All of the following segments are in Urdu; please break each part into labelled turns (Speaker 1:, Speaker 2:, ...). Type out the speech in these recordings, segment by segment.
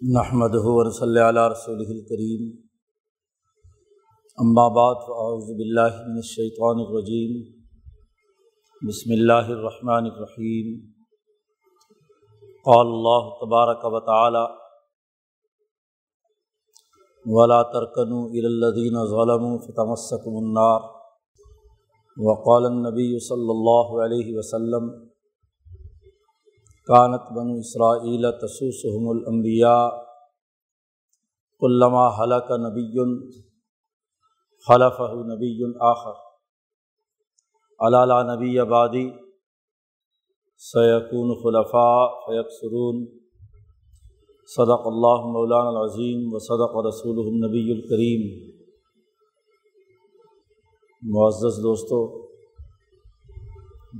Speaker 1: نحمد صلی اللہ رسول الکریم اما بعد فاعوذ باللہ من الشیطان الرجیم بسم اللہ الرحمن الرحیم قال اللہ تبارک و تعالی ولا ترکنوا الى الذین ظلموا فتمسکم النار. وقال النبی صلی اللہ علیہ وسلم کانت بن اسرائیل تسوسحم الانبیاء علامہ حلق نبی خلف نبی آخر علالہ نبی آبادی سیقون خلفاء فیق سرون صدق اللہ مولان العظیم و صدق رسول النبی الکریم معزز دوستو،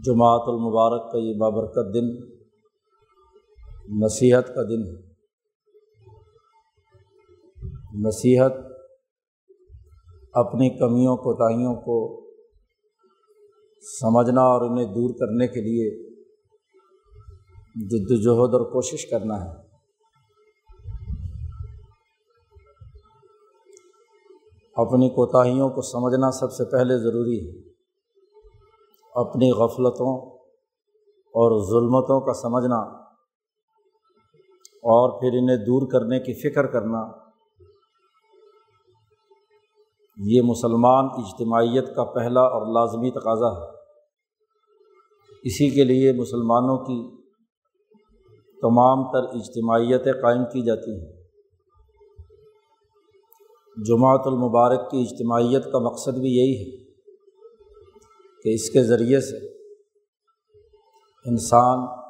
Speaker 1: جماعت المبارک کا یہ بابرکت دن نصیحت کا دن ہے۔ نصیحت اپنی کمیوں، کوتاہیوں کو سمجھنا اور انہیں دور کرنے کے لیے جد وجہد اور کوشش کرنا ہے۔ اپنی کوتاہیوں کو سمجھنا سب سے پہلے ضروری ہے۔ اپنی غفلتوں اور ظلمتوں کا سمجھنا اور پھر انہیں دور کرنے کی فکر کرنا۔ یہ مسلمان اجتماعیت کا پہلا اور لازمی تقاضا ہے۔ اسی کے لیے مسلمانوں کی تمام تر اجتماعیتیں قائم کی جاتی ہیں۔ جماعت المبارک کی اجتماعیت کا مقصد بھی یہی ہے کہ اس کے ذریعے سے انسان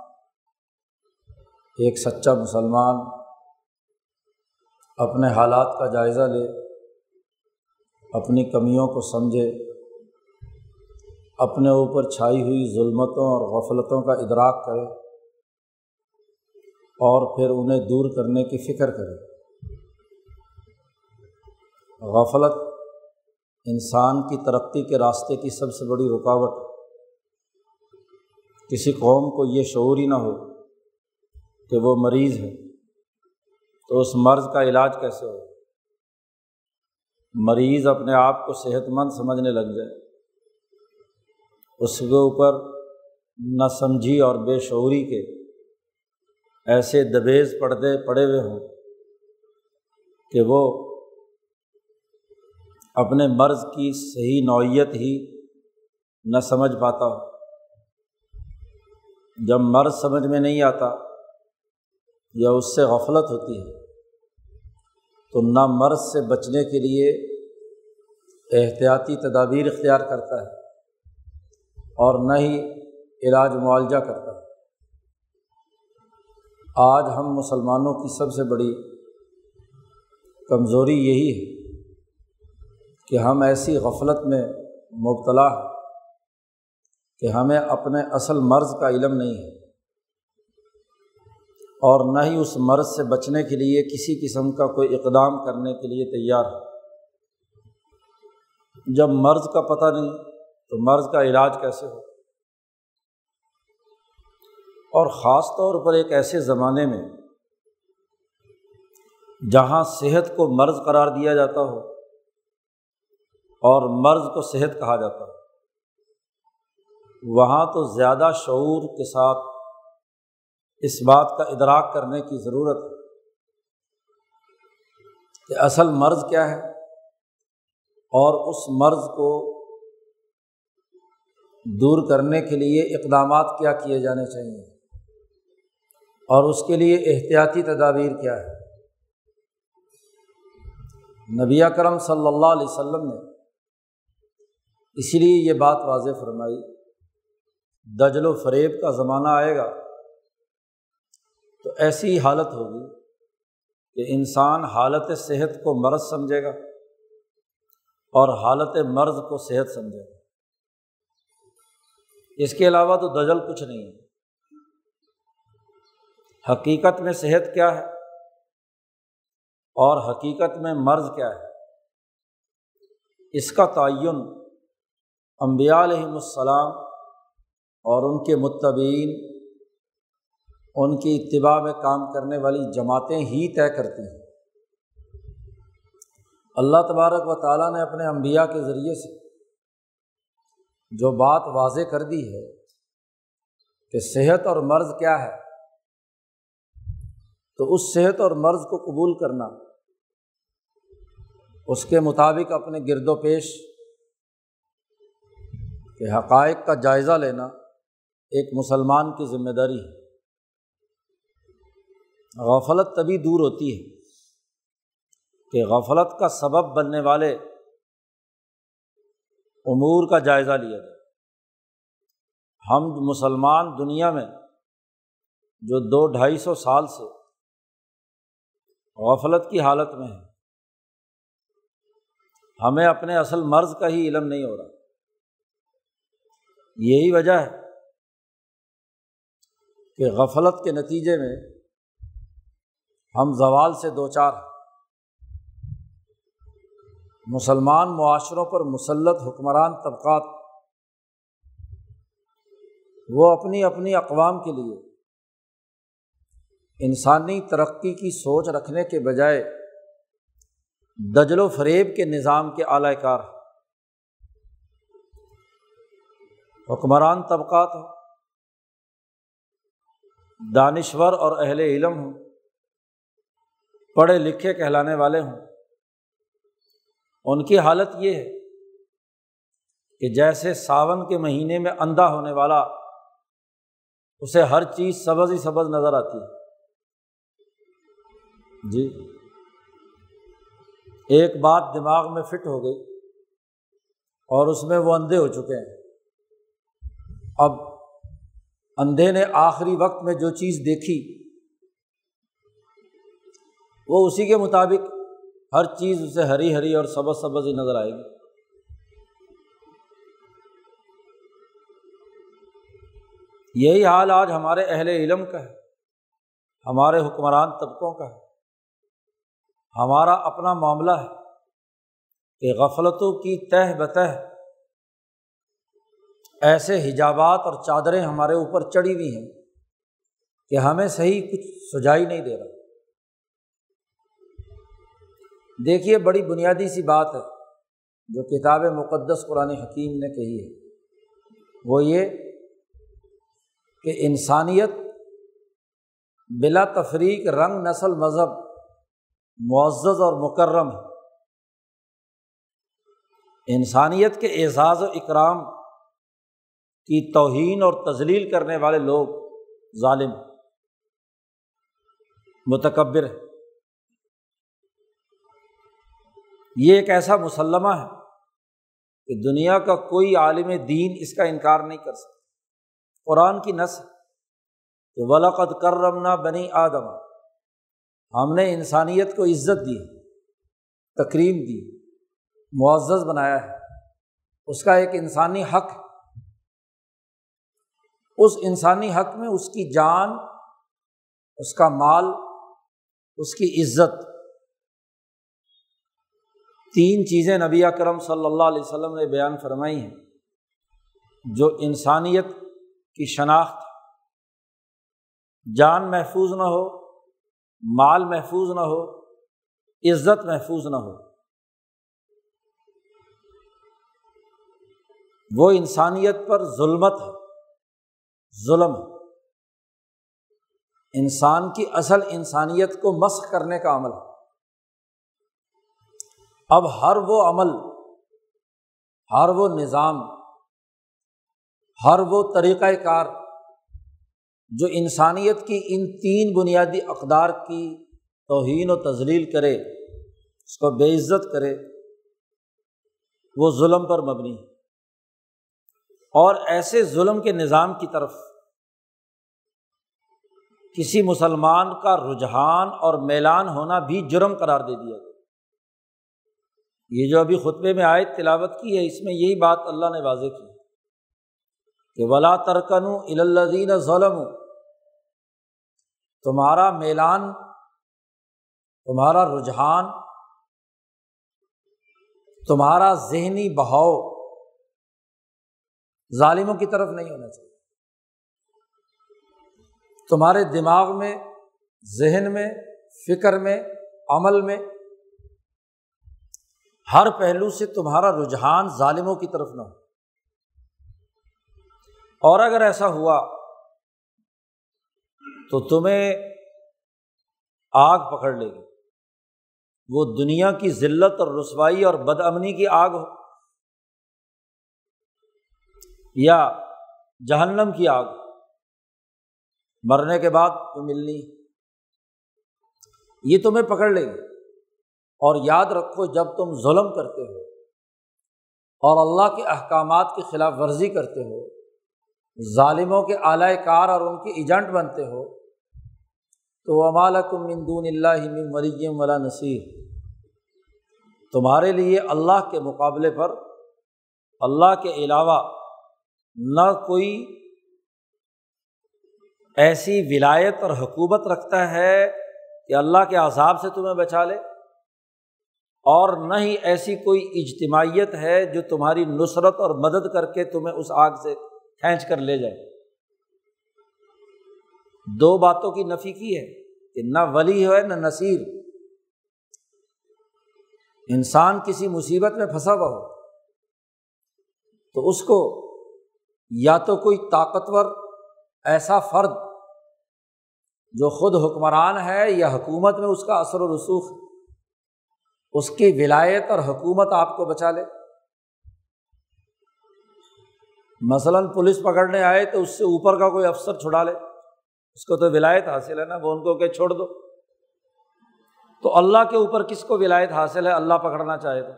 Speaker 1: ایک سچا مسلمان اپنے حالات کا جائزہ لے، اپنی کمیوں کو سمجھے، اپنے اوپر چھائی ہوئی ظلمتوں اور غفلتوں کا ادراک کرے اور پھر انہیں دور کرنے کی فکر کرے۔ غفلت انسان کی ترقی کے راستے کی سب سے بڑی رکاوٹ کسی قوم کو یہ شعور ہی نہ ہو کہ وہ مریض ہے۔ تو اس مرض کا علاج کیسے ہو مریض اپنے آپ کو صحت مند سمجھنے لگ جائے۔ اس کے اوپر نہ سمجھی اور بے شعوری کے ایسے دبیز پڑھتے پڑے ہوئے ہوں کہ وہ اپنے مرض کی صحیح نوعیت ہی نہ سمجھ پاتا ہو۔ جب مرض سمجھ میں نہیں آتا یا اس سے غفلت ہوتی ہے، تو نہ مرض سے بچنے کے لیے احتیاطی تدابیر اختیار کرتا ہے اور نہ ہی علاج معالجہ کرتا ہے۔ آج ہم مسلمانوں کی سب سے بڑی کمزوری یہی ہے کہ ہم ایسی غفلت میں مبتلا ہیں کہ ہمیں اپنے اصل مرض کا علم نہیں ہے۔ اور نہ ہی اس مرض سے بچنے کے لیے کسی قسم کا کوئی اقدام کرنے کے لیے تیار ہے۔ جب مرض کا پتہ نہیں تو مرض کا علاج کیسے ہو اور خاص طور پر ایک ایسے زمانے میں جہاں صحت کو مرض قرار دیا جاتا ہو اور مرض کو صحت کہا جاتا ہو، وہاں تو زیادہ شعور کے ساتھ اس بات کا ادراک کرنے کی ضرورت ہے کہ اصل مرض کیا ہے اور اس مرض کو دور کرنے کے لیے اقدامات کیا کیے جانے چاہئیں اور اس کے لیے احتیاطی تدابیر کیا ہے نبی کرم صلی اللہ علیہ وسلم نے اسی لیے یہ بات واضح فرمائی، دجل و فریب کا زمانہ آئے گا تو ایسی حالت ہوگی کہ انسان حالت صحت کو مرض سمجھے گا اور حالت مرض کو صحت سمجھے گا۔ اس کے علاوہ تو دجل کچھ نہیں ہے۔ حقیقت میں صحت کیا ہے اور حقیقت میں مرض کیا ہے؟ اس کا تعین امبیا علیہم السلام اور ان کے متبین ان کی اتباع میں کام کرنے والی جماعتیں ہی طے کرتی ہیں۔ اللہ تبارک و تعالیٰ نے اپنے انبیاء کے ذریعے سے جو بات واضح کر دی ہے کہ صحت اور مرض کیا ہے، تو اس صحت اور مرض کو قبول کرنا، اس کے مطابق اپنے گرد و پیش کے حقائق کا جائزہ لینا ایک مسلمان کی ذمہ داری ہے۔ غفلت تبھی دور ہوتی ہے کہ غفلت کا سبب بننے والے امور کا جائزہ لیا جائے۔ ہم مسلمان دنیا میں جو دو ڈھائی سو سال سے غفلت کی حالت میں ہیں، ہمیں اپنے اصل مرض کا ہی علم نہیں ہو رہا۔ یہی وجہ ہے کہ غفلت کے نتیجے میں ہم زوال سے دو چار مسلمان معاشروں پر مسلط حکمران طبقات وہ اپنی اپنی اقوام کے لیے انسانی ترقی کی سوچ رکھنے کے بجائے دجل و فریب کے نظام کے اعلی کار حکمران طبقات ہوں۔ دانشور اور اہل علم ہوں۔ پڑھے لکھے کہلانے والے ہوں۔ ان کی حالت یہ ہے کہ جیسے ساون کے مہینے میں اندھا ہونے والا، اسے ہر چیز سبز ہی سبز نظر آتی ہے۔ جی۔ ایک بات دماغ میں فٹ ہو گئی اور اس میں وہ اندھے ہو چکے ہیں۔ اب اندھے نے آخری وقت میں جو چیز دیکھی وہ اسی کے مطابق ہر چیز اسے ہری ہری اور سبز سبز ہی نظر آئے گی۔ یہی حال آج ہمارے اہل علم کا ہے، ہمارے حکمران طبقوں کا ہے۔ ہمارا اپنا معاملہ ہے کہ غفلتوں کی تہ بتہ ایسے حجابات اور چادریں ہمارے اوپر چڑھی ہوئی ہیں کہ ہمیں صحیح کچھ سجائی نہیں دے رہا۔ دیکھیے، بڑی بنیادی سی بات ہے جو کتاب مقدس قرآن حکیم نے کہی ہے۔ وہ یہ کہ انسانیت بلا تفریق رنگ نسل مذہب معزز اور مکرم ہے۔ انسانیت کے اعزاز و اکرام کی توہین اور تزلیل کرنے والے لوگ ظالم متکبر ہے یہ ایک ایسا مسلمہ ہے کہ دنیا کا کوئی عالم دین اس کا انکار نہیں کر سکتا۔ قرآن کی نسل کہ ولاقت کرمنا بنی آدم۔ ہم نے انسانیت کو عزت دی تقریم دی، معزز بنایا ہے۔ اس کا ایک انسانی حق اس انسانی حق میں اس کی جان، اس کا مال، اس کی عزت تین چیزیں نبی کرم صلی اللہ علیہ وسلم نے بیان فرمائی ہیں، جو انسانیت کی شناخت، جان محفوظ نہ ہو، مال محفوظ نہ ہو، عزت محفوظ نہ ہو۔ وہ انسانیت پر ظلمت ہے، ظلم ہے۔ انسان کی اصل انسانیت کو مسق کرنے کا عمل ہے۔ اب ہر وہ عمل، ہر وہ نظام، ہر وہ طریقۂ کار جو انسانیت کی ان تین بنیادی اقدار کی توہین و تزلیل کرے، اس کو بے عزت کرے، وہ ظلم پر مبنی ہے۔ اور ایسے ظلم کے نظام کی طرف کسی مسلمان کا رجحان اور میلان ہونا بھی جرم قرار دے دیا گیا۔ یہ جو ابھی خطبے میں آئے تلاوت کی ہے، اس میں یہی بات اللہ نے واضح کی کہ ولا ترکن الزین ظلم تمہارا میلان، تمہارا رجحان، تمہارا ذہنی بہاؤ ظالموں کی طرف نہیں ہونا چاہیے۔ تمہارے دماغ میں، ذہن میں، فکر میں، عمل میں ہر پہلو سے تمہارا رجحان ظالموں کی طرف نہ ہو۔ اور اگر ایسا ہوا تو تمہیں آگ پکڑ لے گی۔ وہ دنیا کی ذلت اور رسوائی اور بد امنی کی آگ ہو۔ یا جہنم کی آگ مرنے کے بعد تو ملنی۔ یہ تمہیں پکڑ لے گی۔ اور یاد رکھو جب تم ظلم کرتے ہو اور اللہ کے احکامات کی خلاف ورزی کرتے ہو، ظالموں کے اعلی کار اور ان کے ایجنٹ بنتے ہو، تو امالکم مندون اللہ مریم ولا نصیر۔ تمہارے لیے اللہ کے مقابلے پر، اللہ کے علاوہ نہ کوئی ایسی ولایت اور حکومت رکھتا ہے کہ اللہ کے عذاب سے تمہیں بچا لے۔ اور نہ ہی ایسی کوئی اجتماعیت ہے جو تمہاری نصرت اور مدد کر کے تمہیں اس آگ سے کھینچ کر لے جائے۔ دو باتوں کی نفی کی ہے کہ نہ ولی ہے نہ نصیر۔ انسان کسی مصیبت میں پھنسا ہوا ہو تو اس کو یا تو کوئی طاقتور ایسا فرد جو خود حکمران ہے یا حکومت میں اس کا اثر و رسوخ اس کی ولایت اور حکومت آپ کو بچا لے۔ مثلاً پولیس پکڑنے آئے تو اس سے اوپر کا کوئی افسر چھڑا لے۔ اس کو تو ولایت حاصل ہے نا، وہ ان کو کہ چھوڑ دو۔ تو اللہ کے اوپر کس کو ولایت حاصل ہے؟ اللہ پکڑنا چاہے تو۔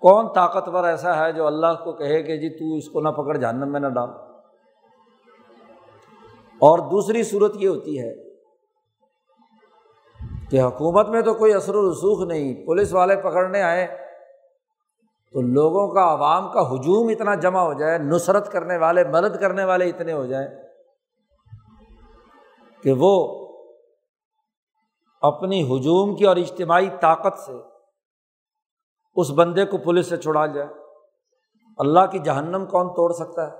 Speaker 1: کون طاقتور ایسا ہے جو اللہ کو کہے کہ جی تو اس کو نہ پکڑ، جہنم میں نہ ڈال۔ اور دوسری صورت یہ ہوتی ہے کہ حکومت میں تو کوئی اثر و رسوخ نہیں، پولیس والے پکڑنے آئے تو لوگوں کا عوام کا ہجوم اتنا جمع ہو جائے، نصرت کرنے والے، مدد کرنے والے اتنے ہو جائیں کہ وہ اپنی ہجوم کی اور اجتماعی طاقت سے اس بندے کو پولیس سے چھڑا جائے۔ اللہ کی جہنم کون توڑ سکتا ہے؟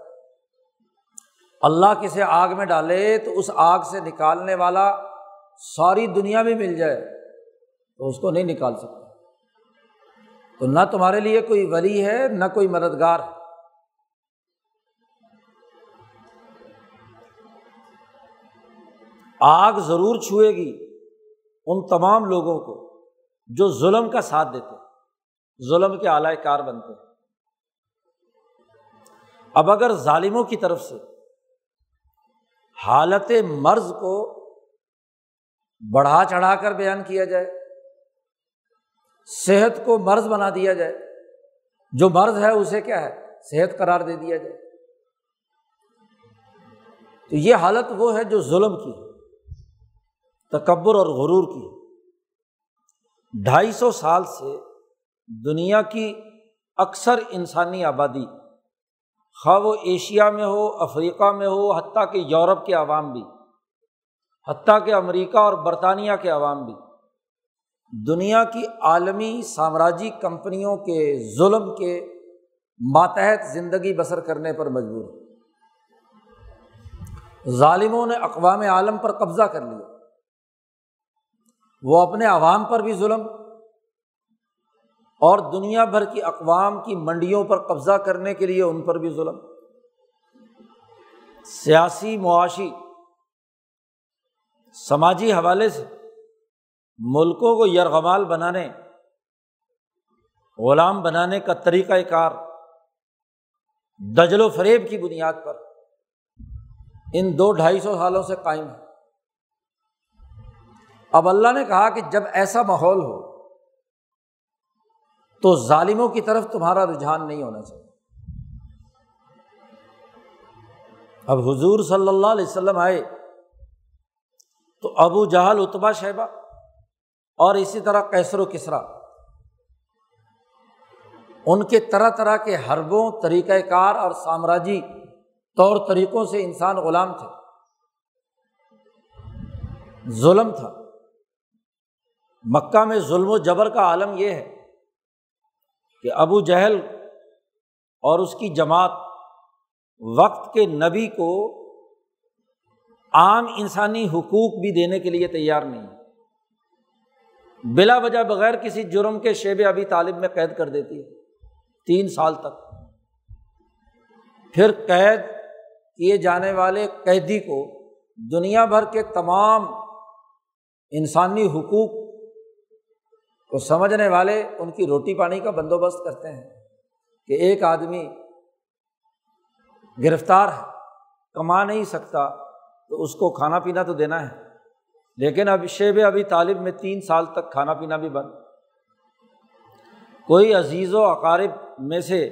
Speaker 1: اللہ کسے آگ میں ڈالے تو اس آگ سے نکالنے والا ساری دنیا میں مل جائے تو اس کو نہیں نکال سکتا تو نہ تمہارے لیے کوئی ولی ہے، نہ کوئی مددگار ہے۔ آگ ضرور چھوئے گی ان تمام لوگوں کو جو ظلم کا ساتھ دیتے ظلم کے اعلی کار بنتے ہیں۔ اب اگر ظالموں کی طرف سے حالت مرض کو بڑھا چڑھا کر بیان کیا جائے، صحت کو مرض بنا دیا جائے۔ جو مرض ہے اسے کیا ہے؟ صحت قرار دے دیا جائے۔ تو یہ حالت وہ ہے جو ظلم کی تکبر اور غرور کی ڈھائی سو سال سے دنیا کی اکثر انسانی آبادی، خواہ وہ ایشیا میں ہو، افریقہ میں ہو، حتیٰ کہ یورپ کے عوام بھی حتیٰ کہ امریکہ اور برطانیہ کے عوام بھی۔ دنیا کی عالمی سامراجی کمپنیوں کے ظلم کے ماتحت زندگی بسر کرنے پر مجبور۔ ہے ظالموں نے اقوام عالم پر قبضہ کر لیا۔ وہ اپنے عوام پر بھی ظلم اور دنیا بھر کی اقوام کی منڈیوں پر قبضہ کرنے کے لیے ان پر بھی ظلم۔ سیاسی معاشی سماجی حوالے سے ملکوں کو یرغمال بنانے، غلام بنانے کا طریقۂ کار، دجل و فریب کی بنیاد پر ان دو ڈھائی سو سالوں سے قائم ہے اب اللہ نے کہا کہ جب ایسا ماحول ہو تو ظالموں کی طرف تمہارا رجحان نہیں ہونا چاہیے۔ اب حضور صلی اللہ علیہ وسلم آئے تو ابو جہل اتبا شہبہ اور اسی طرح کیسر و کسرا۔ ان کے طرح طرح کے حربوں طریقۂ کار اور سامراجی طور طریقوں سے انسان غلام تھے۔ ظلم تھا۔ مکہ میں ظلم و جبر کا عالم یہ ہے کہ ابو جہل اور اس کی جماعت وقت کے نبی کو عام انسانی حقوق بھی دینے کے لیے تیار نہیں بلا وجہ بغیر کسی جرم کے شیب ابھی طالب میں قید کر دیتی ہے۔ تین سال تک۔ پھر قید کیے جانے والے قیدی کو دنیا بھر کے تمام انسانی حقوق کو سمجھنے والے ان کی روٹی پانی کا بندوبست کرتے ہیں کہ ایک آدمی گرفتار ہے، کما نہیں سکتا تو اس کو کھانا پینا تو دینا ہے۔ لیکن اب شیب ابھی طالب میں تین سال تک کھانا پینا بھی بند۔ کوئی عزیز و اقارب میں سے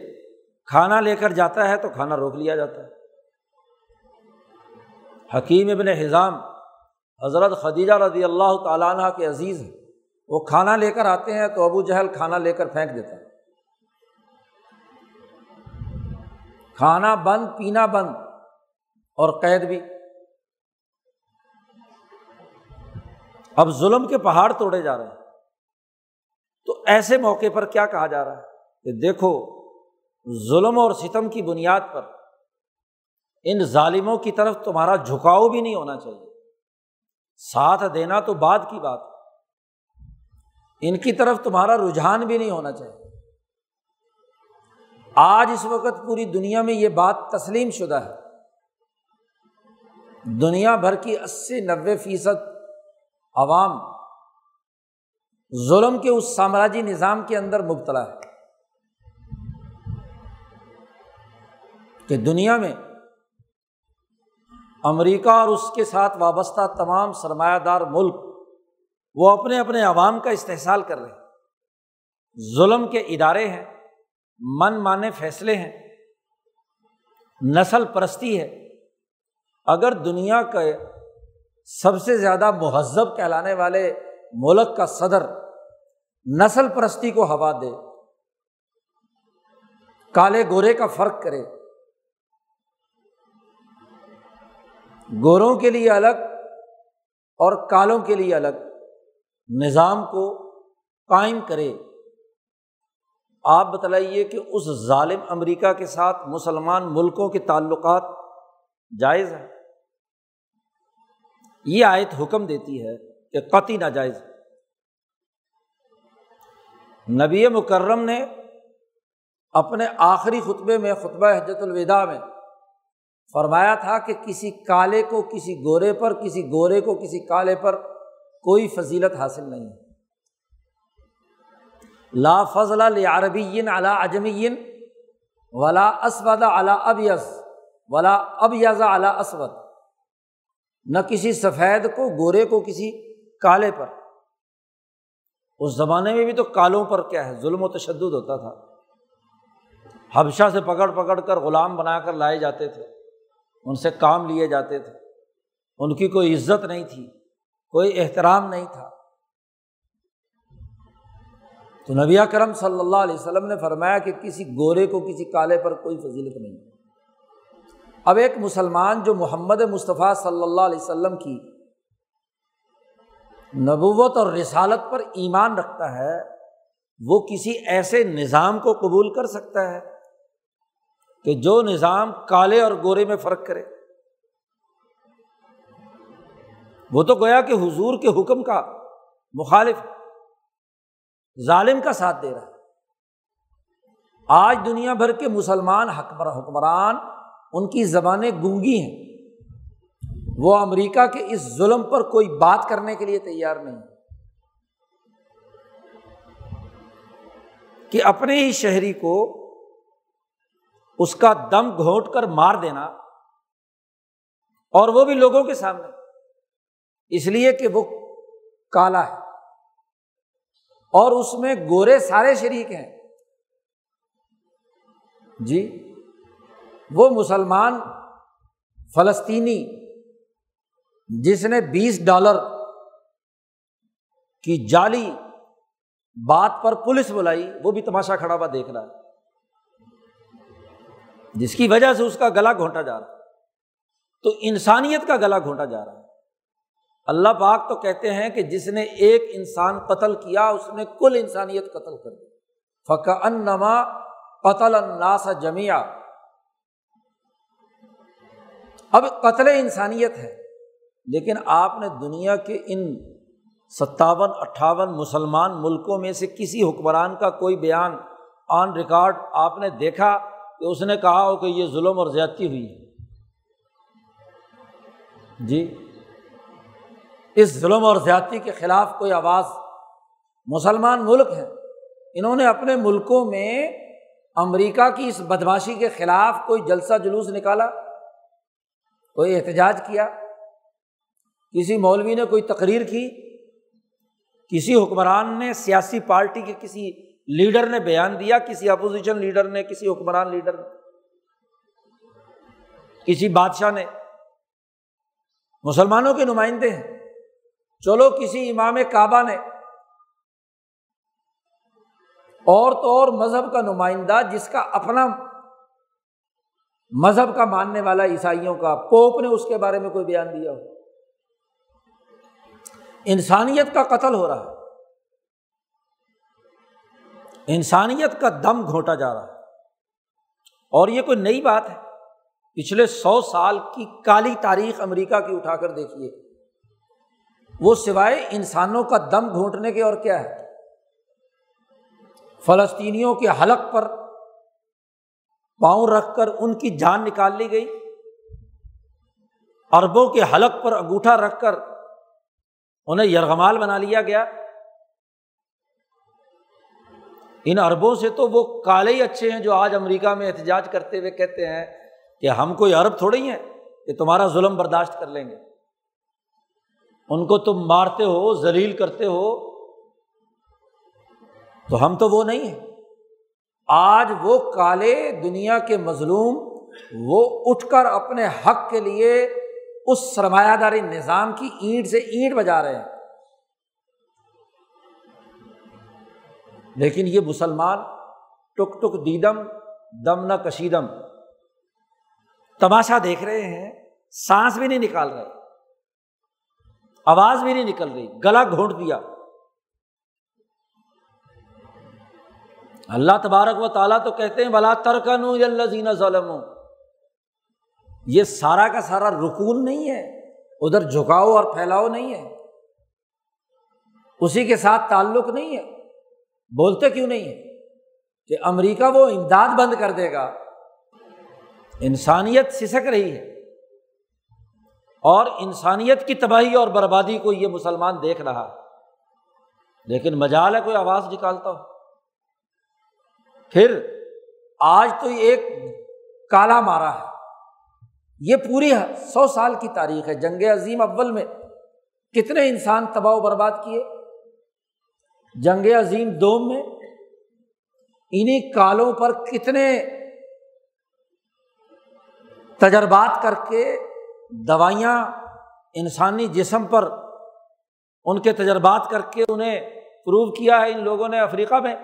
Speaker 1: کھانا لے کر جاتا ہے تو کھانا روک لیا جاتا ہے۔ حکیم ابن حضام حضرت خدیجہ رضی اللہ تعالیٰ عنہ کے عزیز ہیں۔ وہ کھانا لے کر آتے ہیں تو ابو جہل کھانا لے کر پھینک دیتا ہے۔ کھانا بند، پینا بند اور قید بھی۔ اب ظلم کے پہاڑ توڑے جا رہے ہیں۔ تو ایسے موقع پر کیا کہا جا رہا ہے؟ کہ دیکھو، ظلم اور ستم کی بنیاد پر ان ظالموں کی طرف تمہارا جھکاؤ بھی نہیں ہونا چاہیے۔ ساتھ دینا تو بعد کی بات ان کی طرف تمہارا رجحان بھی نہیں ہونا چاہیے۔ آج اس وقت پوری دنیا میں یہ بات تسلیم شدہ ہے۔ دنیا بھر کی اسی نوے فیصد عوام ظلم کے اس سامراجی نظام کے اندر مبتلا ہے کہ دنیا میں امریکہ اور اس کے ساتھ وابستہ تمام سرمایہ دار ملک وہ اپنے اپنے عوام کا استحصال کر رہے ہیں۔ ظلم کے ادارے ہیں، من مانے فیصلے ہیں، نسل پرستی ہے۔ اگر دنیا کے سب سے زیادہ مہذب کہلانے والے ملک کا صدر نسل پرستی کو ہوا دے، کالے گورے کا فرق کرے۔ گوروں کے لیے الگ اور کالوں کے لیے الگ نظام کو قائم کرے۔ آپ بتلائیے کہ اس ظالم امریکہ کے ساتھ مسلمان ملکوں کے تعلقات جائز ہیں؟ یہ آیت حکم دیتی ہے کہ قطعی ناجائز نبی مکرم نے اپنے آخری خطبے میں خطبہ حجت الوداع میں فرمایا تھا کہ کسی کالے کو، کسی گورے پر، کسی گورے کو، کسی کالے پر کوئی فضیلت حاصل نہیں ہے۔ لا فضل عربی علا اجمی ولا اسود علا اب یس ولا اب یزا اسود۔ نہ کسی سفید کو، گورے کو، کسی کالے پر۔ اس زمانے میں بھی تو کالوں پر کیا ہے، ظلم و تشدد ہوتا تھا۔ حبشہ سے پکڑ پکڑ کر غلام بنا کر لائے جاتے تھے۔ ان سے کام لیے جاتے تھے۔ ان کی کوئی عزت نہیں تھی، کوئی احترام نہیں تھا۔ تو نبی کرم صلی اللہ علیہ وسلم نے فرمایا کہ کسی گورے کو، کسی کالے پر کوئی فضیلت نہیں۔ اب ایک مسلمان جو محمد مصطفیٰ صلی اللہ علیہ وسلم کی نبوت اور رسالت پر ایمان رکھتا ہے، وہ کسی ایسے نظام کو قبول کر سکتا ہے کہ جو نظام کالے اور گورے میں فرق کرے۔ وہ تو گویا کہ حضور کے حکم کا مخالف ظالم کا ساتھ دے رہا ہے۔ آج دنیا بھر کے مسلمان حکمران ان کی زبانیں گونگی ہیں۔ وہ امریکہ کے اس ظلم پر کوئی بات کرنے کے لیے تیار نہیں۔ کہ اپنے ہی شہری کو اس کا دم گھونٹ کر مار دینا اور وہ بھی لوگوں کے سامنے۔ اس لیے کہ وہ کالا ہے۔ اور اس میں گورے سارے شریک ہیں۔ جی؟ وہ مسلمان فلسطینی جس نے بیس ڈالر کی جعلی بات پر پولیس بلائی، وہ بھی تماشا کھڑا ہوا دیکھ رہا ہے۔ جس کی وجہ سے اس کا گلا گھونٹا جا رہا ہے۔ تو انسانیت کا گلا گھونٹا جا رہا ہے۔ اللہ پاک تو کہتے ہیں کہ جس نے ایک انسان قتل کیا، اس نے کل انسانیت قتل کر دی۔ فق ان نما قتل الناس جمیا اب قتل انسانیت ہے، لیکن آپ نے دنیا کے ان ستاون، اٹھاون مسلمان ملکوں میں سے کسی حکمران کا کوئی بیان آن ریکارڈ آپ نے دیکھا کہ اس نے کہا ہو کہ یہ ظلم اور زیادتی ہوئی ہے؟ جی اس ظلم اور زیادتی کے خلاف کوئی آواز، مسلمان ملک ہیں۔ انہوں نے اپنے ملکوں میں امریکہ کی اس بدماشی کے خلاف کوئی جلسہ جلوس نکالا؟ کوئی احتجاج کیا؟ کسی مولوی نے کوئی تقریر کی؟ کسی حکمران نے سیاسی پارٹی کے کسی لیڈر نے بیان دیا؟ کسی اپوزیشن لیڈر نے، کسی حکمران لیڈر نے؟ کسی بادشاہ نے؟ مسلمانوں کے نمائندے ہیں۔ چلو کسی امام کعبہ نے۔ اور تو اور مذہب کا نمائندہ جس کا اپنا مذہب کا ماننے والا عیسائیوں کا پوپ نے اس کے بارے میں کوئی بیان دیا ہو؟ انسانیت کا قتل ہو رہا ہے۔ انسانیت کا دم گھونٹا جا رہا ہے۔ اور یہ کوئی نئی بات ہے؟ پچھلے سو سال کی کالی تاریخ امریکہ کی اٹھا کر دیکھیے۔ وہ سوائے انسانوں کا دم گھونٹنے کے اور کیا ہے؟ فلسطینیوں کے حلق پر پاؤں رکھ کر ان کی جان نکال لی گئی۔ اربوں کے حلق پر انگوٹھا رکھ کر انہیں یرغمال بنا لیا گیا۔ ان اربوں سے تو وہ کالے ہی اچھے ہیں جو آج امریکہ میں احتجاج کرتے ہوئے کہتے ہیں کہ ہم کوئی عرب تھوڑے ہی ہیں کہ تمہارا ظلم برداشت کر لیں گے۔ ان کو تم مارتے ہو، ذلیل کرتے ہو، تو ہم تو وہ نہیں ہیں۔ آج وہ کالے دنیا کے مظلوم، وہ اٹھ کر اپنے حق کے لیے اس سرمایہ داری نظام کی اینٹ سے اینٹ بجا رہے ہیں۔ لیکن یہ مسلمان ٹک ٹک دیدم، دم نہ کشیدم۔ تماشا دیکھ رہے ہیں، سانس بھی نہیں نکال رہے۔ آواز بھی نہیں نکل رہی، گلا گھونٹ دیا۔ اللہ تبارک و تعالیٰ تو کہتے ہیں بلا ترکن اللہ ظلم یہ سارا کا سارا رکون نہیں ہے، ادھر جھکاؤ اور پھیلاؤ نہیں ہے۔ اسی کے ساتھ تعلق نہیں ہے۔ بولتے کیوں نہیں ہے؟ کہ امریکہ وہ امداد بند کر دے گا۔ انسانیت سسک رہی ہے۔ اور انسانیت کی تباہی اور بربادی کو یہ مسلمان دیکھ رہا لیکن مجال ہے، کوئی آواز نکالتا ہو۔ پھر آج تو ایک کالا مارا ہے۔ یہ پوری سو سال کی تاریخ ہے۔ جنگ عظیم اول میں کتنے انسان تباہ و برباد کیے۔ جنگ عظیم دوم میں انہیں کالوں پر کتنے تجربات کر کے دوائیاں انسانی جسم پر ان کے تجربات کر کے انہیں پروو کیا ہے ان لوگوں نے افریقہ میں۔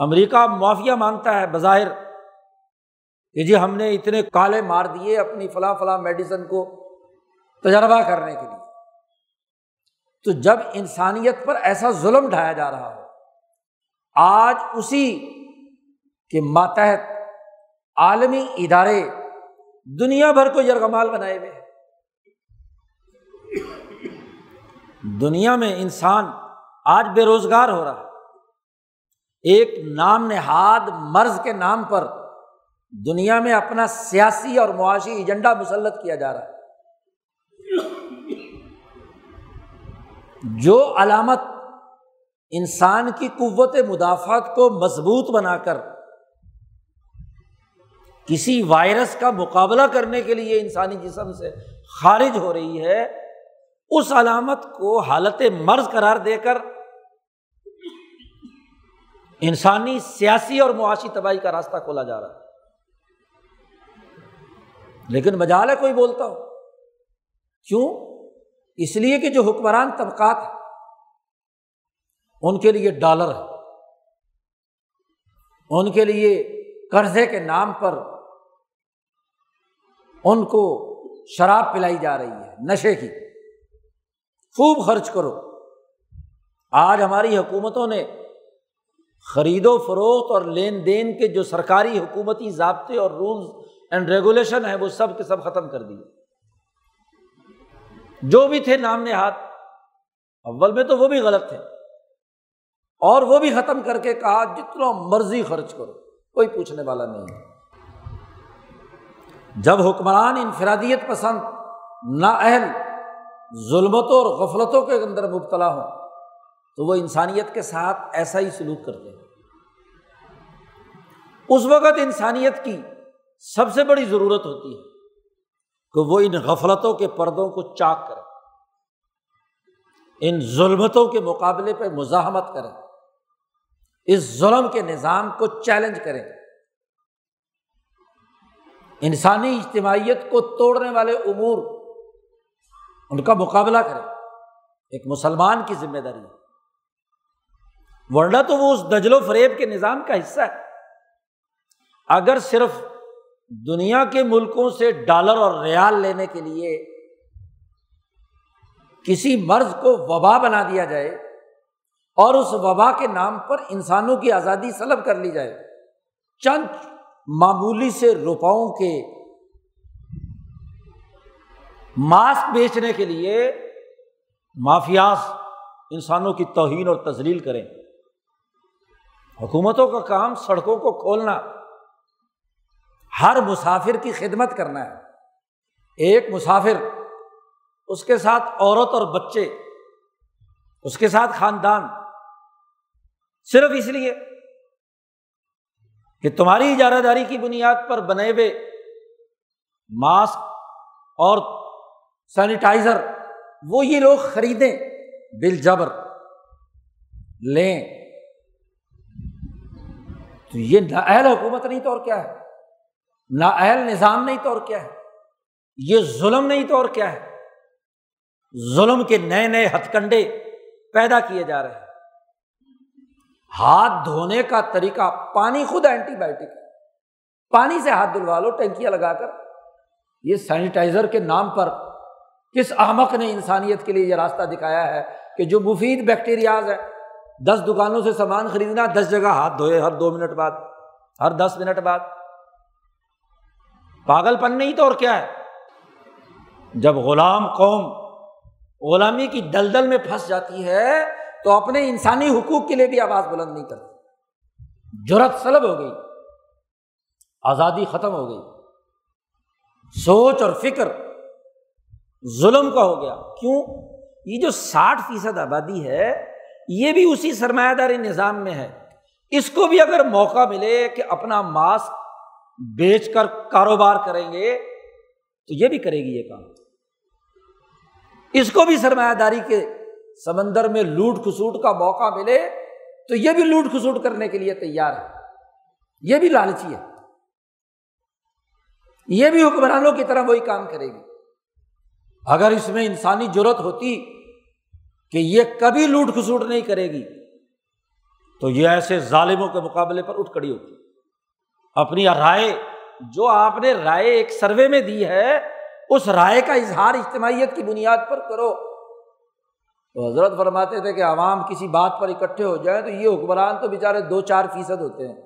Speaker 1: امریکہ معافیا مانگتا ہے بظاہر کہ جی ہم نے اتنے کالے مار دیے اپنی فلاں فلاں میڈیسن کو تجربہ کرنے کے لیے۔ تو جب انسانیت پر ایسا ظلم ڈھایا جا رہا ہو، آج اسی کے ماتحت عالمی ادارے دنیا بھر کو یرغمال بنائے ہوئے دنیا میں انسان آج بے روزگار ہو رہا ایک نام نہاد مرض کے نام پر دنیا میں اپنا سیاسی اور معاشی ایجنڈا مسلط کیا جا رہا ہے۔ جو علامت انسان کی قوت مدافعت کو مضبوط بنا کر کسی وائرس کا مقابلہ کرنے کے لیے انسانی جسم سے خارج ہو رہی ہے، اس علامت کو حالت مرض قرار دے کر انسانی سیاسی اور معاشی تباہی کا راستہ کھولا جا رہا ہے۔ لیکن مجال ہے کوئی بولتا ہو۔ کیوں؟ اس لیے کہ جو حکمران طبقات ان کے لیے ڈالر ہے۔ ان کے لیے قرضے کے نام پر ان کو شراب پلائی جا رہی ہے، نشے کی۔ خوب خرچ کرو۔ آج ہماری حکومتوں نے خرید و فروخت اور لین دین کے جو سرکاری حکومتی ضابطے اور رولس اینڈ ریگولیشن ہے وہ سب کے سب ختم کر دیے۔ جو بھی تھے نام نہاد، اول میں تو وہ بھی غلط تھے۔ اور وہ بھی ختم کر کے کہا، جتنا مرضی خرچ کرو، کوئی پوچھنے والا نہیں جب حکمران انفرادیت پسند نا اہل ظلمتوں اور غفلتوں کے اندر مبتلا ہوں تو وہ انسانیت کے ساتھ ایسا ہی سلوک کرتے ہیں۔ اس وقت انسانیت کی سب سے بڑی ضرورت ہوتی ہے کہ وہ ان غفلتوں کے پردوں کو چاک کرے، ان ظلمتوں کے مقابلے پہ مزاحمت کریں اس ظلم کے نظام کو چیلنج کریں انسانی اجتماعیت کو توڑنے والے امور ان کا مقابلہ کریں ایک مسلمان کی ذمہ داری ہے۔ ورنہ تو وہ اس دجل و فریب کے نظام کا حصہ ہے۔ اگر صرف دنیا کے ملکوں سے ڈالر اور ریال لینے کے لیے کسی مرض کو وبا بنا دیا جائے اور اس وبا کے نام پر انسانوں کی آزادی سلب کر لی جائے، چند معمولی سے روپاؤں کے ماسک بیچنے کے لیے مافیاز انسانوں کی توہین اور تزلیل کریں۔ حکومتوں کا کام سڑکوں کو کھولنا۔ ہر مسافر کی خدمت کرنا ہے۔ ایک مسافر، اس کے ساتھ عورت اور بچے، اس کے ساتھ خاندان۔ صرف اس لیے کہ تمہاری اجارہ داری کی بنیاد پر بنے ہوئے ماسک اور سینیٹائزر وہ یہ لوگ خریدیں۔ بل جبر لیں۔ تو یہ نا اہل حکومت نہیں تو اور کیا ہے؟ نا اہل نظام نہیں تو اور کیا ہے؟ یہ ظلم نہیں تو اور کیا ہے؟ ظلم کے نئے نئے ہتھ کنڈے پیدا کیے جا رہے ہیں۔ ہاتھ دھونے کا طریقہ، پانی خود اینٹی بایوٹک ہے۔ پانی سے ہاتھ دھلوا لو، ٹینکیاں لگا کر۔ یہ سینیٹائزر کے نام پر کس احمق نے انسانیت کے لیے یہ راستہ دکھایا ہے کہ جو مفید بیکٹیریاز ہے دس دکانوں سے سامان خریدنا، دس جگہ ہاتھ دھوئے ہر دو منٹ بعد، ہر دس منٹ بعد۔ پاگل پن نہیں تو اور کیا ہے؟ جب غلام قوم غلامی کی دلدل میں پھنس جاتی ہے، تو اپنے انسانی حقوق کے لیے بھی آواز بلند نہیں کرتی۔ جرت سلب ہو گئی، آزادی ختم ہو گئی۔ سوچ اور فکر ظلم کا ہو گیا۔ کیوں؟ یہ جو ساٹھ فیصد آبادی ہے یہ بھی اسی سرمایہ داری نظام میں ہے۔ اس کو بھی اگر موقع ملے کہ اپنا ماسک بیچ کر کاروبار کریں گے، تو یہ بھی کرے گی یہ کام۔ اس کو بھی سرمایہ داری کے سمندر میں لوٹ کھسوٹ کا موقع ملے، تو یہ بھی لوٹ کھسوٹ کرنے کے لیے تیار ہے۔ یہ بھی لالچی ہے۔ یہ بھی حکمرانوں کی طرح وہی کام کرے گی۔ اگر اس میں انسانی ضرورت ہوتی کہ یہ کبھی لوٹ کھسوٹ نہیں کرے گی۔ تو یہ ایسے ظالموں کے مقابلے پر اٹھ کڑی ہوتی۔ اپنی رائے، جو آپ نے رائے ایک سروے میں دی ہے، اس رائے کا اظہار اجتماعیت کی بنیاد پر کرو۔ تو حضرت فرماتے تھے کہ عوام کسی بات پر اکٹھے ہو جائیں تو یہ حکمران تو بےچارے دو چار فیصد ہوتے ہیں۔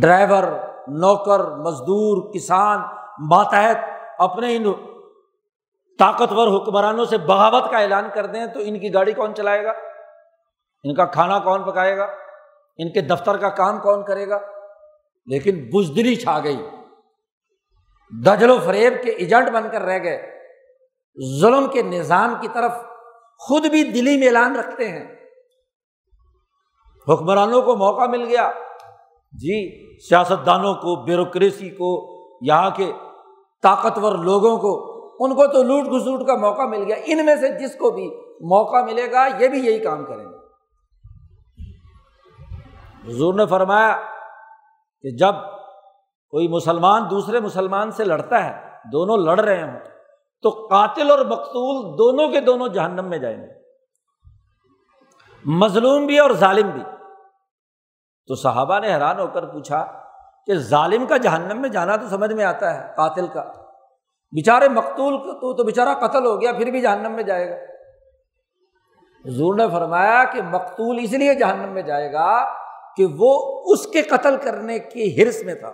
Speaker 1: ڈرائیور، نوکر، مزدور، کسان ماتحت اپنے ان طاقتور حکمرانوں سے بغاوت کا اعلان کر دیں تو ان کی گاڑی کون چلائے گا؟ ان کا کھانا کون پکائے گا؟ ان کے دفتر کا کام کون کرے گا؟ لیکن بزدلی چھا گئی۔ دجل و فریب کے ایجنٹ بن کر رہ گئے۔ ظلم کے نظام کی طرف خود بھی دلی میں اعلان رکھتے ہیں۔ حکمرانوں کو موقع مل گیا۔ جی سیاستدانوں کو، بیوروکریسی کو، یہاں کے طاقتور لوگوں کو ان کو تو لوٹ گھسوٹ کا موقع مل گیا۔ ان میں سے جس کو بھی موقع ملے گا، یہ بھی یہی کام کریں گے۔ حضور نے فرمایا کہ جب کوئی مسلمان دوسرے مسلمان سے لڑتا ہے، دونوں لڑ رہے ہوں، تو قاتل اور مقتول دونوں کے دونوں جہنم میں جائیں گے۔ مظلوم بھی اور ظالم بھی۔ تو صحابہ نے حیران ہو کر پوچھا کہ ظالم کا جہنم میں جانا تو سمجھ میں آتا ہے، قاتل کا۔ بےچارے مقتول تو تو بےچارا قتل ہو گیا، پھر بھی جہنم میں جائے گا۔ حضور نے فرمایا کہ مقتول اس لیے جہنم میں جائے گا کہ وہ اس کے قتل کرنے کی ہرس میں تھا۔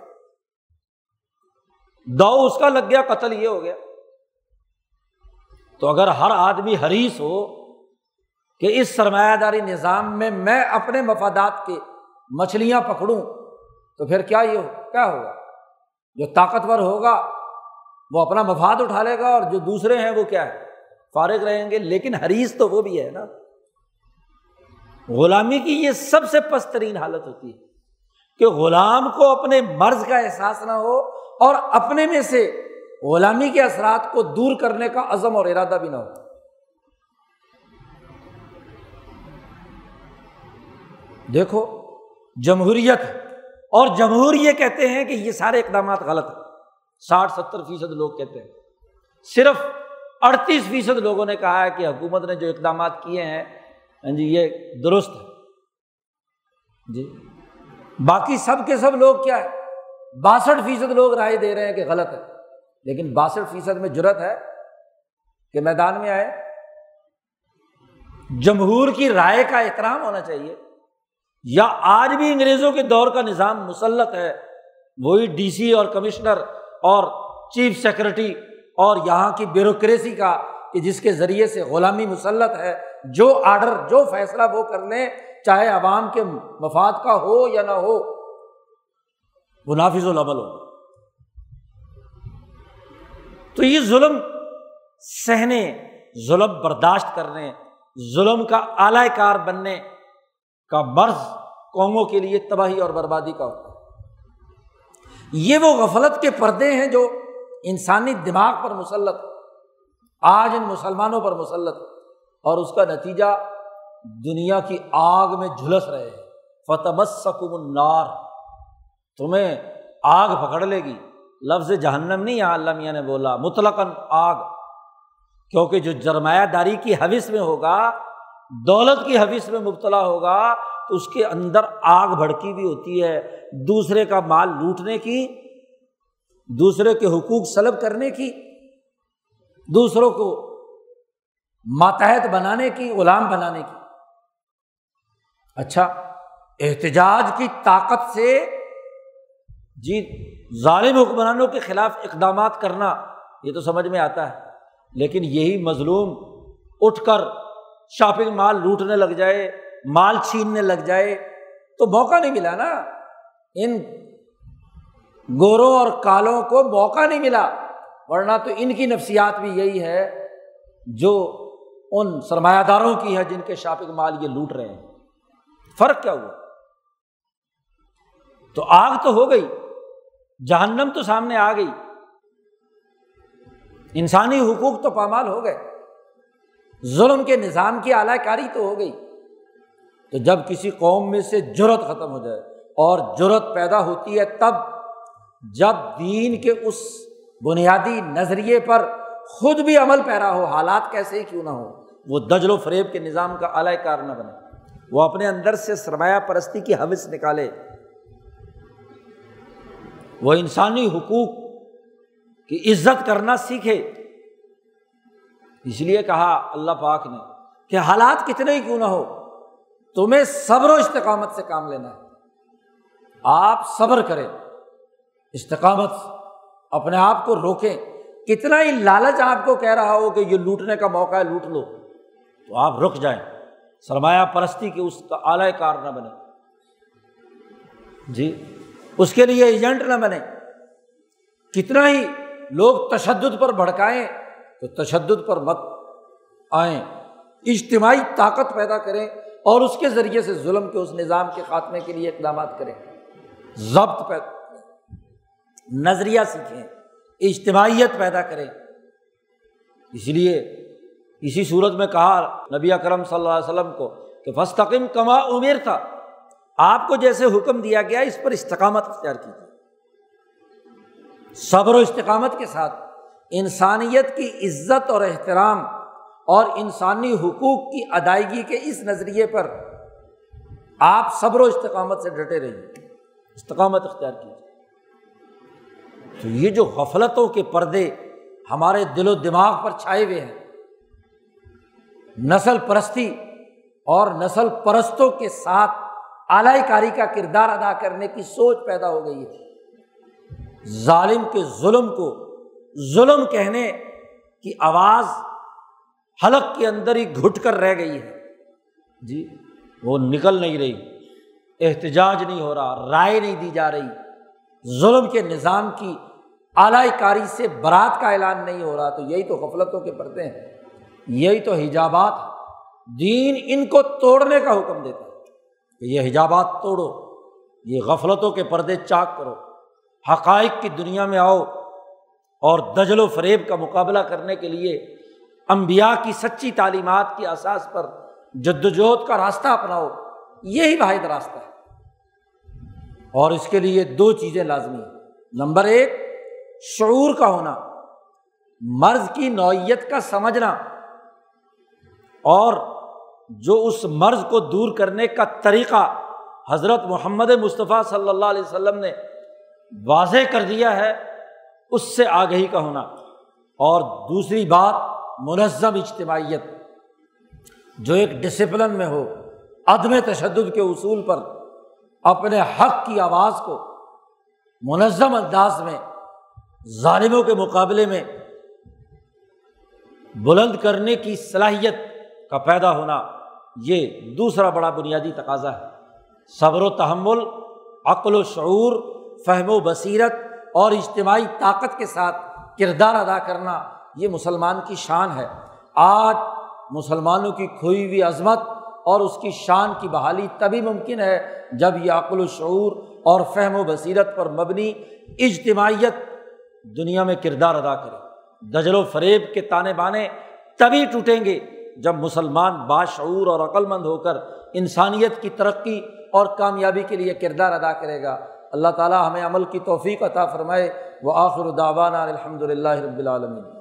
Speaker 1: دو اس کا لگ گیا، قتل یہ ہو گیا۔ تو اگر ہر آدمی حریث ہو کہ اس سرمایہ داری نظام میں میں اپنے مفادات کے مچھلیاں پکڑوں تو پھر کیا یہ کیا ہوگا؟ جو طاقتور ہوگا وہ اپنا مفاد اٹھا لے گا اور جو دوسرے ہیں وہ کیا ہے؟ فارغ رہیں گے۔ لیکن حریث تو وہ بھی ہے نا۔ غلامی کی یہ سب سے پست ترین حالت ہوتی ہے کہ غلام کو اپنے مرض کا احساس نہ ہو اور اپنے میں سے غلامی کے اثرات کو دور کرنے کا عزم اور ارادہ بھی نہ ہو۔ دیکھو، جمہوریت اور جمہور یہ کہتے ہیں کہ یہ سارے اقدامات غلط ہیں۔ ساٹھ ستر فیصد لوگ کہتے ہیں۔ صرف اڑتیس فیصد لوگوں نے کہا ہے کہ حکومت نے جو اقدامات کیے ہیں ہاں جی یہ درست ہے۔ جی۔ باقی سب کے سب لوگ کیا ہے؟ باسٹھ فیصد لوگ رائے دے رہے ہیں کہ غلط ہے۔ لیکن باسٹھ فیصد میں جرت ہے کہ میدان میں آئے۔ جمہور کی رائے کا احترام ہونا چاہیے۔ یا آج بھی انگریزوں کے دور کا نظام مسلط ہے، وہی ڈی سی اور کمشنر اور چیف سیکرٹری اور یہاں کی بیوروکریسی کا کہ جس کے ذریعے سے غلامی مسلط ہے، جو آڈر جو فیصلہ وہ کر لیں، چاہے عوام کے مفاد کا ہو یا نہ ہو وہ نافذ العمل ہو تو یہ ظلم سہنے، ظلم برداشت کرنے، ظلم کا اعلی کار بننے کا مرض قوموں کے لیے تباہی اور بربادی کا ہوتا ہے۔ یہ وہ غفلت کے پردے ہیں جو انسانی دماغ پر مسلط آج ان مسلمانوں پر مسلط اور اس کا نتیجہ دنیا کی آگ میں جھلس رہے ہیں۔ فتح سکم النار۔ تمہیں آگ پکڑ لے گی۔ لفظ جہنم نہیں یہاں اللہ میاں نے بولا مطلق آگ۔ کیونکہ جو جرمایہ داری کی حوث میں ہوگا، دولت کی حوث میں مبتلا ہوگا تو اس کے اندر آگ بھڑکی بھی ہوتی ہے، دوسرے کا مال لوٹنے کی، دوسرے کے حقوق سلب کرنے کی، دوسروں کو ماتحت بنانے کی، غلام بنانے کی۔ اچھا احتجاج کی طاقت سے جی ظالم حکمرانوں کے خلاف اقدامات کرنا، یہ تو سمجھ میں آتا ہے۔ لیکن یہی مظلوم اٹھ کر شاپنگ مال لوٹنے لگ جائے۔ مال چھیننے لگ جائے تو موقع نہیں ملا نا۔ ان گوروں اور کالوں کو موقع نہیں ملا۔ ورنہ تو ان کی نفسیات بھی یہی ہے جو ان سرمایہ داروں کی ہے جن کے شاپنگ مال یہ لوٹ رہے ہیں۔ فرق کیا ہوا؟ تو آگ تو ہو گئی، جہنم تو سامنے آ گئی۔ انسانی حقوق تو پامال ہو گئے۔ ظلم کے نظام کی اعلی کاری تو ہو گئی۔ تو جب کسی قوم میں سے جرت ختم ہو جائے اور جرت پیدا ہوتی ہے تب جب دین کے اس بنیادی نظریے پر خود بھی عمل پیرا ہو، حالات کیسے ہی کیوں نہ ہو وہ دجل و فریب کے نظام کا اعلی کار نہ بنے۔ وہ اپنے اندر سے سرمایہ پرستی کی حوث نکالے۔ وہ انسانی حقوق کی عزت کرنا سیکھے۔ اس لیے کہا اللہ پاک نے کہ حالات کتنے ہی کیوں نہ ہو تمہیں صبر و استقامت سے کام لینا ہے۔ آپ صبر کریں۔ استقامت اپنے آپ کو روکیں۔ کتنا ہی لالچ آپ کو کہہ رہا ہو کہ یہ لوٹنے کا موقع ہے، لوٹ لو۔ تو آپ رک جائیں۔ سرمایہ پرستی کے اس کا اعلی کار نہ بنے جی اس کے لیے ایجنٹ نہ بنے کتنا ہی لوگ تشدد پر بھڑکائیں، تو تشدد پر مت آئیں۔ اجتماعی طاقت پیدا کریں۔ اور اس کے ذریعے سے ظلم کے اس نظام کے خاتمے کے لیے اقدامات کریں۔ ضبط پیدا نظریہ سیکھیں، اجتماعیت پیدا کریں۔ اس لیے اسی صورت میں کہا نبی اکرم صلی اللہ علیہ وسلم کو کہ فستقم کما عمیر تھا آپ کو جیسے حکم دیا گیا اس پر استقامت اختیار کیجیے۔ صبر و استقامت کے ساتھ انسانیت کی عزت اور احترام اور انسانی حقوق کی ادائیگی کے اس نظریے پر آپ صبر و استقامت سے ڈٹے رہیے۔ استقامت اختیار کیجیے۔ تو یہ جو غفلتوں کے پردے ہمارے دل و دماغ پر چھائے ہوئے ہیں، نسل پرستی اور نسل پرستوں کے ساتھ اعلی کاری کا کردار ادا کرنے کی سوچ پیدا ہو گئی ہے۔ ظالم کے ظلم کو، ظلم کہنے کی آواز حلق کے اندر ہی گھٹ کر رہ گئی ہے۔ جی وہ نکل نہیں رہی۔ احتجاج نہیں ہو رہا، رائے نہیں دی جا رہی۔ ظلم کے نظام کی اعلی کاری سے برات کا اعلان نہیں ہو رہا۔ تو یہی تو غفلتوں کے پردے ہیں۔ یہی تو حجابات دین ان کو توڑنے کا حکم دیتا ہے کہ یہ حجابات توڑو، یہ غفلتوں کے پردے چاک کرو۔ حقائق کی دنیا میں آؤ اور دجل و فریب کا مقابلہ کرنے کے لیے امبیا کی سچی تعلیمات کی اثاث پر جد وجہد کا راستہ اپناؤ، یہی واحد راستہ ہے۔ اور اس کے لیے دو چیزیں لازمی ہیں۔ نمبر ایک، شعور کا ہونا، مرض کی نوعیت کا سمجھنا، اور جو اس مرض کو دور کرنے کا طریقہ حضرت محمد مصطفیٰ صلی اللہ علیہ وسلم نے واضح کر دیا ہے، اس سے آگہی کا ہونا۔ اور دوسری بات منظم اجتماعیت، جو ایک ڈسپلن میں ہو، عدم تشدد کے اصول پر اپنے حق کی آواز کو منظم انداز میں، ظالموں کے مقابلے میں بلند کرنے کی صلاحیت کا پیدا ہونا، یہ دوسرا بڑا بنیادی تقاضا ہے۔ صبر و تحمل، عقل و شعور، فہم و بصیرت اور اجتماعی طاقت کے ساتھ کردار ادا کرنا یہ مسلمان کی شان ہے۔ آج مسلمانوں کی کھوئی ہوئی عظمت اور اس کی شان کی بحالی تبھی ممکن ہے جب یہ عقل و شعور اور فہم و بصیرت پر مبنی اجتماعیت دنیا میں کردار ادا کرے۔ دجل و فریب کے تانے بانے تبھی ٹوٹیں گے جب مسلمان باشعور اور عقلمند ہو کر انسانیت کی ترقی اور کامیابی کے لیے کردار ادا کرے گا۔ اللہ تعالیٰ ہمیں عمل کی توفیق عطا فرمائے۔ وہ آخر داوانہ الحمد للہ رب العالمین۔